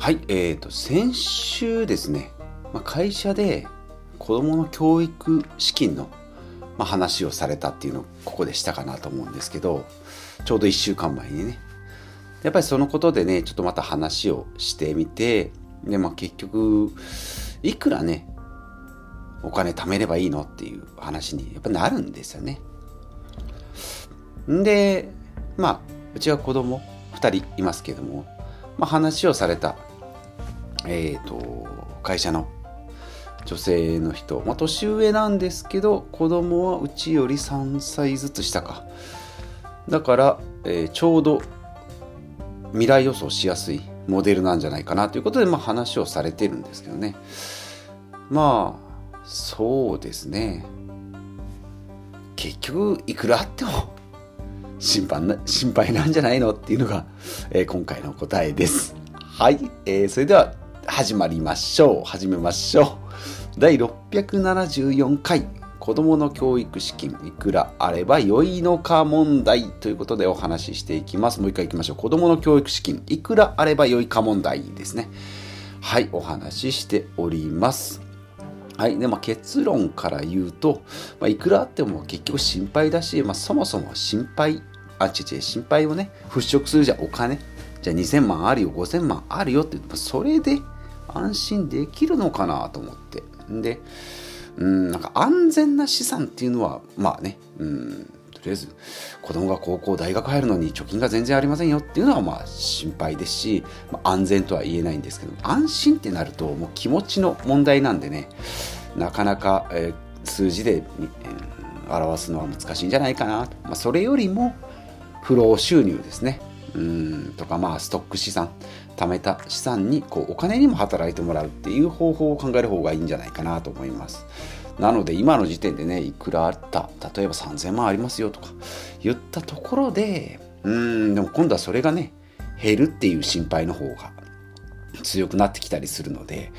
はい、えーと、先週ですね、まあ、会社で子どもの教育資金の、まあ、話をされたっていうのをここでしたかなと思うんですけどちょうど1週間前にねやっぱりそのことでねちょっとまた話をしてみてで、まあ、結局いくらねお金貯めればいいのっていう話にやっぱなるんですよね。んでまあうちは子供2人いますけども、まあ、話をされたえっ、ー、と会社の女性の人、まあ、年上なんですけど子供はうちより3歳ずつ下か。だから、えー、ちょうど未来予想しやすいモデルなんじゃないかな。ということで、まあ、話をされてるんですけどね。まあそうですね。結局いくらあっても心配な心配なんじゃないの？っていうのが、えー、今回の答えです。はい、えー、それでは始まりましょう。始めましょう。第674回子供の教育資金いくらあれば良いのか問題ということでお話ししていきます。もう一回いきましょう。子供の教育資金いくらあれば良いか問題ですね。はい、お話ししております。はい。で、まあ、結論から言うと、まあ、いくらあっても結局心配だし、まあ、そもそも心配、あ、ちち、心配をね、払拭するじゃお金。じゃあ2000万あるよ、5000万あるよって、それで安心できるのかなと思って。で、うん、なんか安全な資産っていうのは、まあね、うん、とりあえず子供が高校、大学入るのに貯金が全然ありませんよっていうのはまあ心配ですし、まあ、安全とは言えないんですけど、安心ってなるともう気持ちの問題なんでね、なかなか、えー、数字で、えー、表すのは難しいんじゃないかなと。まあ、それよりも不労収入ですね。うんとかまあストック資産貯めた資産にこうお金にも働いてもらうっていう方法を考える方がいいんじゃないかなと思います。なので今の時点でねいくらあった？例えば3000万ありますよとか言ったところでうんでも今度はそれがね減るっていう心配の方が強くなってきたりするので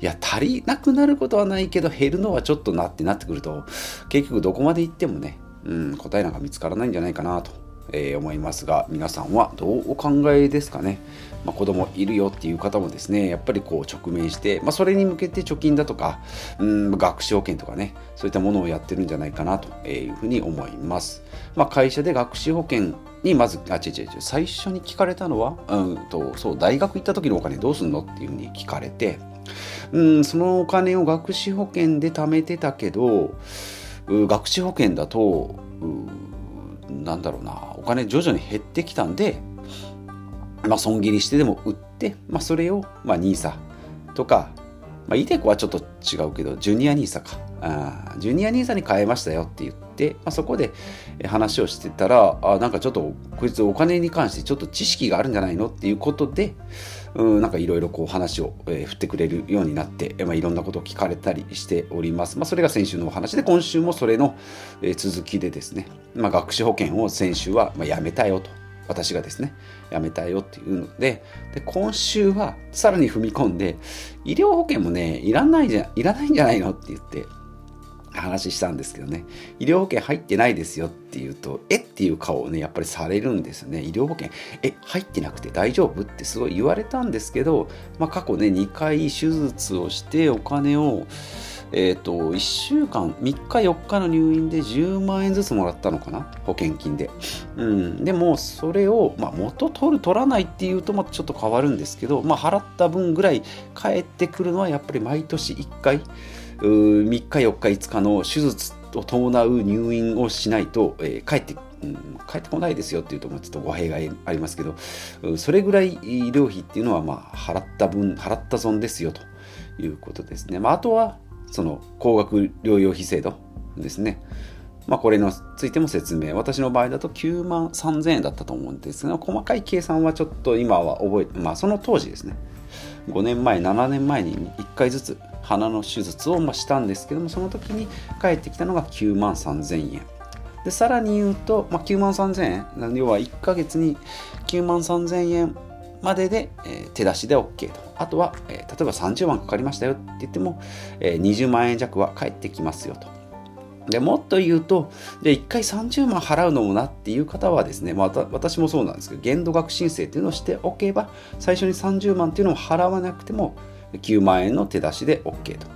いや足りなくなることはないけど減るのはちょっとなってなってくると結局どこまで行ってもね、うん、答えなんか見つからないんじゃないかなとえー、思いますが皆さんはどうお考えですかね、まあ、子供いるよっていう方もですねやっぱりこう直面して、まあ、それに向けて貯金だとかうん学資保険とかねそういったものをやってるんじゃないかなというふうに思います、まあ、会社で学資保険にまずあ違う違う違う最初に聞かれたのはうんとそう大学行った時のお金どうすんのっていうふうに聞かれてうんそのお金を学資保険で貯めてたけど学資保険だとなんだろうな金徐々に減ってきたんで、まあ、損切りしてでも売って、まあ、それを、ま、NISA とか、まあ、イデコはちょっと違うけどジュニア NISA か。あジュニア NISA に変えましたよって言って、まあ、そこで話をしてたらあなんかちょっとこいつお金に関してちょっと知識があるんじゃないのっていうことでうんなんかいろいろこう話を、えー、振ってくれるようになって、まあ、いろんなことを聞かれたりしております。まあ、それが先週のお話で、今週もそれの、えー、続きでですね、まあ、学資保険を先週は、まあ、やめたよと。私がですね、やめたよっていうので、で今週はさらに踏み込んで、医療保険もね、いらないじゃ、いらないんじゃないのって言って、話したんですけどね医療保険入ってないですよって言うとえっていう顔をねやっぱりされるんですよね。医療保険え入ってなくて大丈夫ってすごい言われたんですけど、まあ、過去ね2回手術をしてお金をえっ、ー、と1週間3日4日の入院で10万円ずつもらったのかな保険金で、うん、でもそれを、まあ、元取る取らないっていうとまたちょっと変わるんですけど、まあ、払った分ぐらい返ってくるのはやっぱり毎年1回3日4日5日の手術を伴う入院をしないと、えー、帰って、帰ってこないですよっていうとちょっと語弊がありますけどそれぐらい医療費っていうのはまあ払った分払った損ですよということですね、まあ、あとはその高額療養費制度ですね。まあ、これについても説明。私の場合だと9万3000円だったと思うんですが細かい計算はちょっと今は覚えてまあその当時ですね。5年前7年前に1回ずつ鼻の手術をしたんですけどもその時に返ってきたのが9万3000円。でさらに言うと、まあ、9万3000円要は1ヶ月に9万3000円までで、えー、手出しで OK と。あとは、えー、例えば30万かかりましたよって言っても、えー、20万円弱は返ってきますよと。でもっと言うと、で1回30万払うのもなっていう方はですね、まあ、私もそうなんですけど、限度額申請っていうのをしておけば、最初に30万っていうのを払わなくても、9万円の手出しで OK と。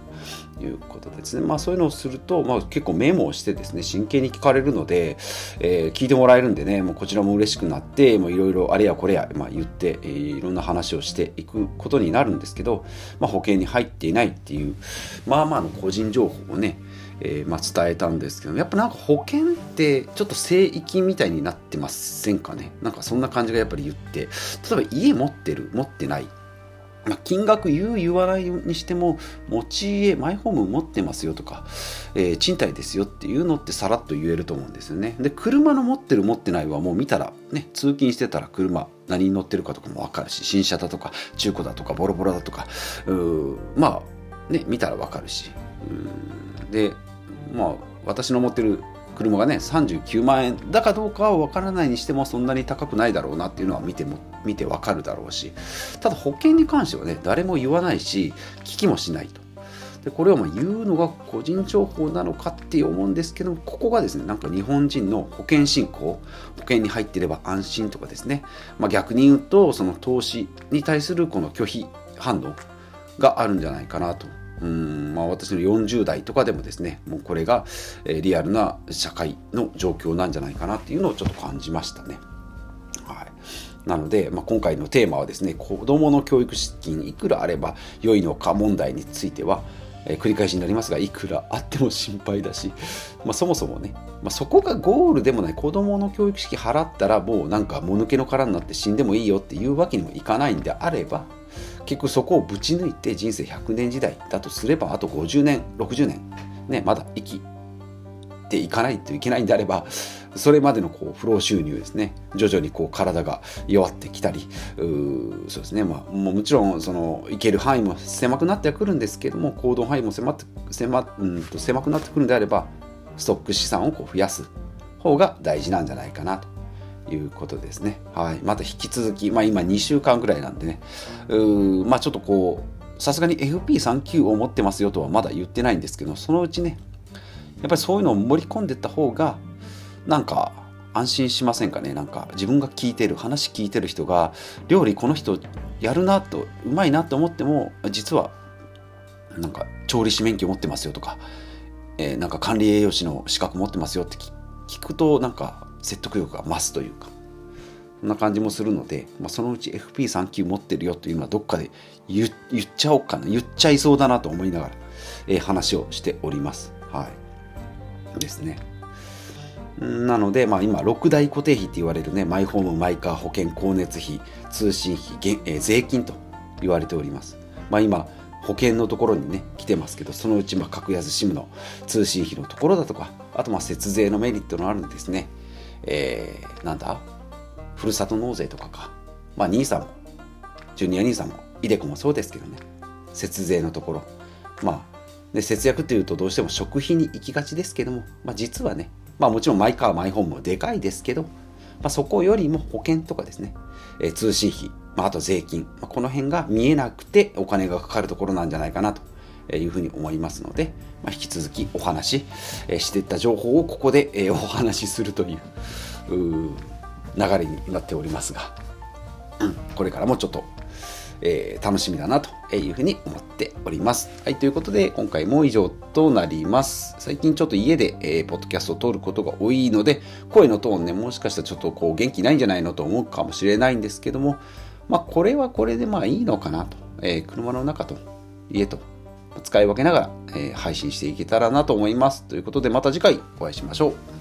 いうことですね。まあそういうのをすると、まあ、結構メモをしてですね、真剣に聞かれるので、えー、聞いてもらえるんでね、もうこちらも嬉しくなって、もういろいろあれやこれや、まあ、言って、えー、いろんな話をしていくことになるんですけど、まあ、保険に入っていないっていう、まあまあの個人情報をね、えー、まあ、伝えたんですけどやっぱなんか保険ってちょっと聖域みたいになってませんかね？なんかそんな感じがやっぱり言って例えば家持ってる持ってないまあ、金額言う言わないにしても持ち家マイホーム持ってますよとか、えー、賃貸ですよっていうのってさらっと言えると思うんですよね。で車の持ってる持ってないはもう見たらね通勤してたら車何に乗ってるかとかも分かるし新車だとか中古だとかボロボロだとかうまあね見たら分かるし。でまあ私の持ってる車がね39万円だかどうかは分からないにしてもそんなに高くないだろうなっていうのは見ても見て分かるだろうしただ保険に関してはね誰も言わないし聞きもしないと。でこれをま言うのが個人情報なのかって思うんですけどもここがですねなんか日本人の保険申告保険に入ってれば安心とかですね、まあ、逆に言うとその投資に対するこの拒否反応があるんじゃないかなと。うんまあ、私の40代とかでもですねもうこれが、リアルな社会の状況なんじゃないかなっていうのをちょっと感じましたね。なので、まあ、今回のテーマはですね子どもの教育資金いくらあれば良いのか問題については、えー、繰り返しになりますがいくらあっても心配だし、まあ、そもそもね、まあ、そこがゴールでもない子どもの教育資金払ったらもうなんかもぬけの殻になって死んでもいいよっていうわけにもいかないんであれば結局そこをぶち抜いて人生100年時代だとすればあと50年60年ねまだ生きていかないといけないんであればそれまでのこう不労収入ですね徐々にこう体が弱ってきたりそうですねまあもうもちろんその行ける範囲も狭くなってはくるんですけども行動範囲も狭って狭,、うんと狭くなってくるんであればストック資産をこう増やす方が大事なんじゃないかなということですね。はい。また引き続き、まあ今2週間ぐらいなんでね、うまあちょっとこう、さすがに FP39 を持ってますよとはまだ言ってないんですけど、そのうちね、やっぱりそういうのを盛り込んでった方が、なんか安心しませんかね？なんか自分が聞いてる、話聞いてる人が、料理この人やるなと、うまいなと思っても、実は、なんか調理師免許持ってますよとか、えー、なんか管理栄養士の資格持ってますよって聞くと、なんか説得力が増すというかそんな感じもするので、まあ、そのうち FP3 級持ってるよというのはどっかで言っちゃおうかな言っちゃいそうだなと思いながら、えー、話をしております。はい。ですね。なので、まあ、今6大固定費って言われるねマイホームマイカー保険光熱費通信費、えー、税金と言われております。まあ、今保険のところにね来てますけどそのうちまあ格安 SIM の通信費のところだとかあとまあ節税のメリットのあるんですねえー、なんだ？ふるさと納税とかか。まあ、兄さんも、ジュニア兄さんも、イデコもそうですけどね。節税のところ。まあ、で節約っていうとどうしても食費に行きがちですけども、まあ、実はね、まあ、もちろんマイカー、マイホームもでかいですけど、まあ、そこよりも保険とかですね、えー、通信費、まあ、あと税金、まあ、この辺が見えなくてお金がかかるところなんじゃないかなというふうに思いますので、まあ、引き続きお話ししていった情報をここでえお話しするという流れになっておりますが、うん、これからもちょっと、えー、楽しみだなというふうに思っております。はい、ということで今回も以上となります。最近ちょっと家で、えー、ポッドキャストを撮ることが多いので、声のトーンね、もしかしたらちょっとこう元気ないんじゃないのと思うかもしれないんですけども、まあこれはこれでまあいいのかなと、えー、車の中と家と使い分けながら、え、配信していけたらなと思います。ということでまた次回お会いしましょう。